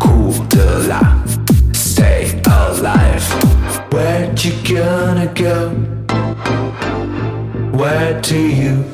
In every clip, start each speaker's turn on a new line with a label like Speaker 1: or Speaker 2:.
Speaker 1: Cool stay alive. Where'd you gonna go? Where to you?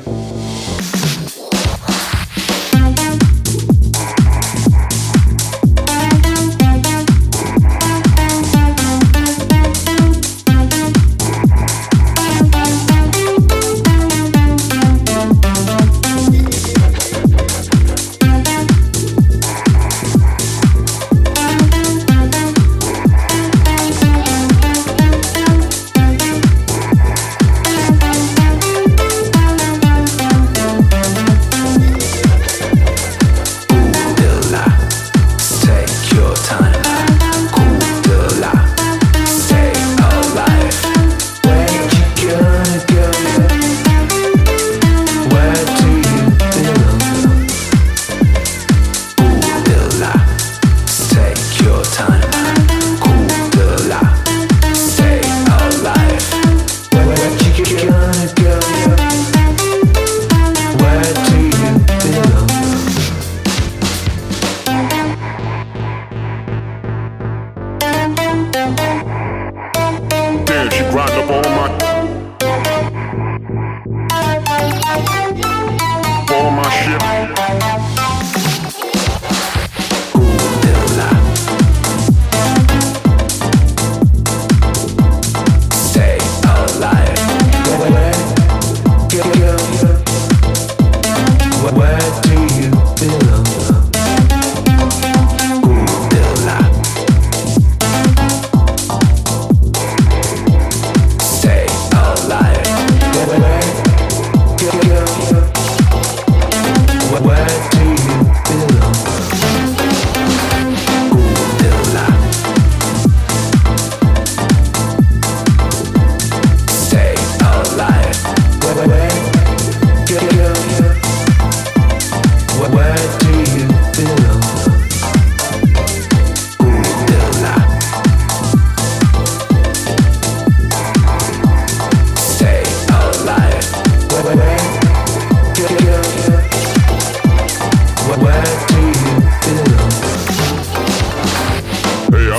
Speaker 2: Grind up all my.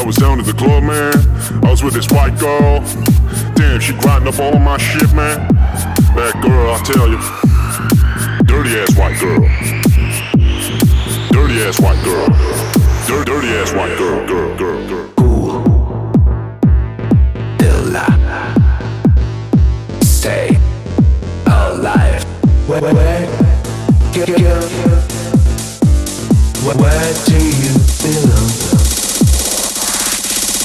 Speaker 2: Was down at the club, man. I was with this white girl. Damn, she grinding up all of my shit, man. That girl, I tell you. Dirty ass white girl. Dirty ass white girl. Dirty, dirty ass white girl, girl, girl, girl.
Speaker 1: Dilla. Stay alive. Where, where,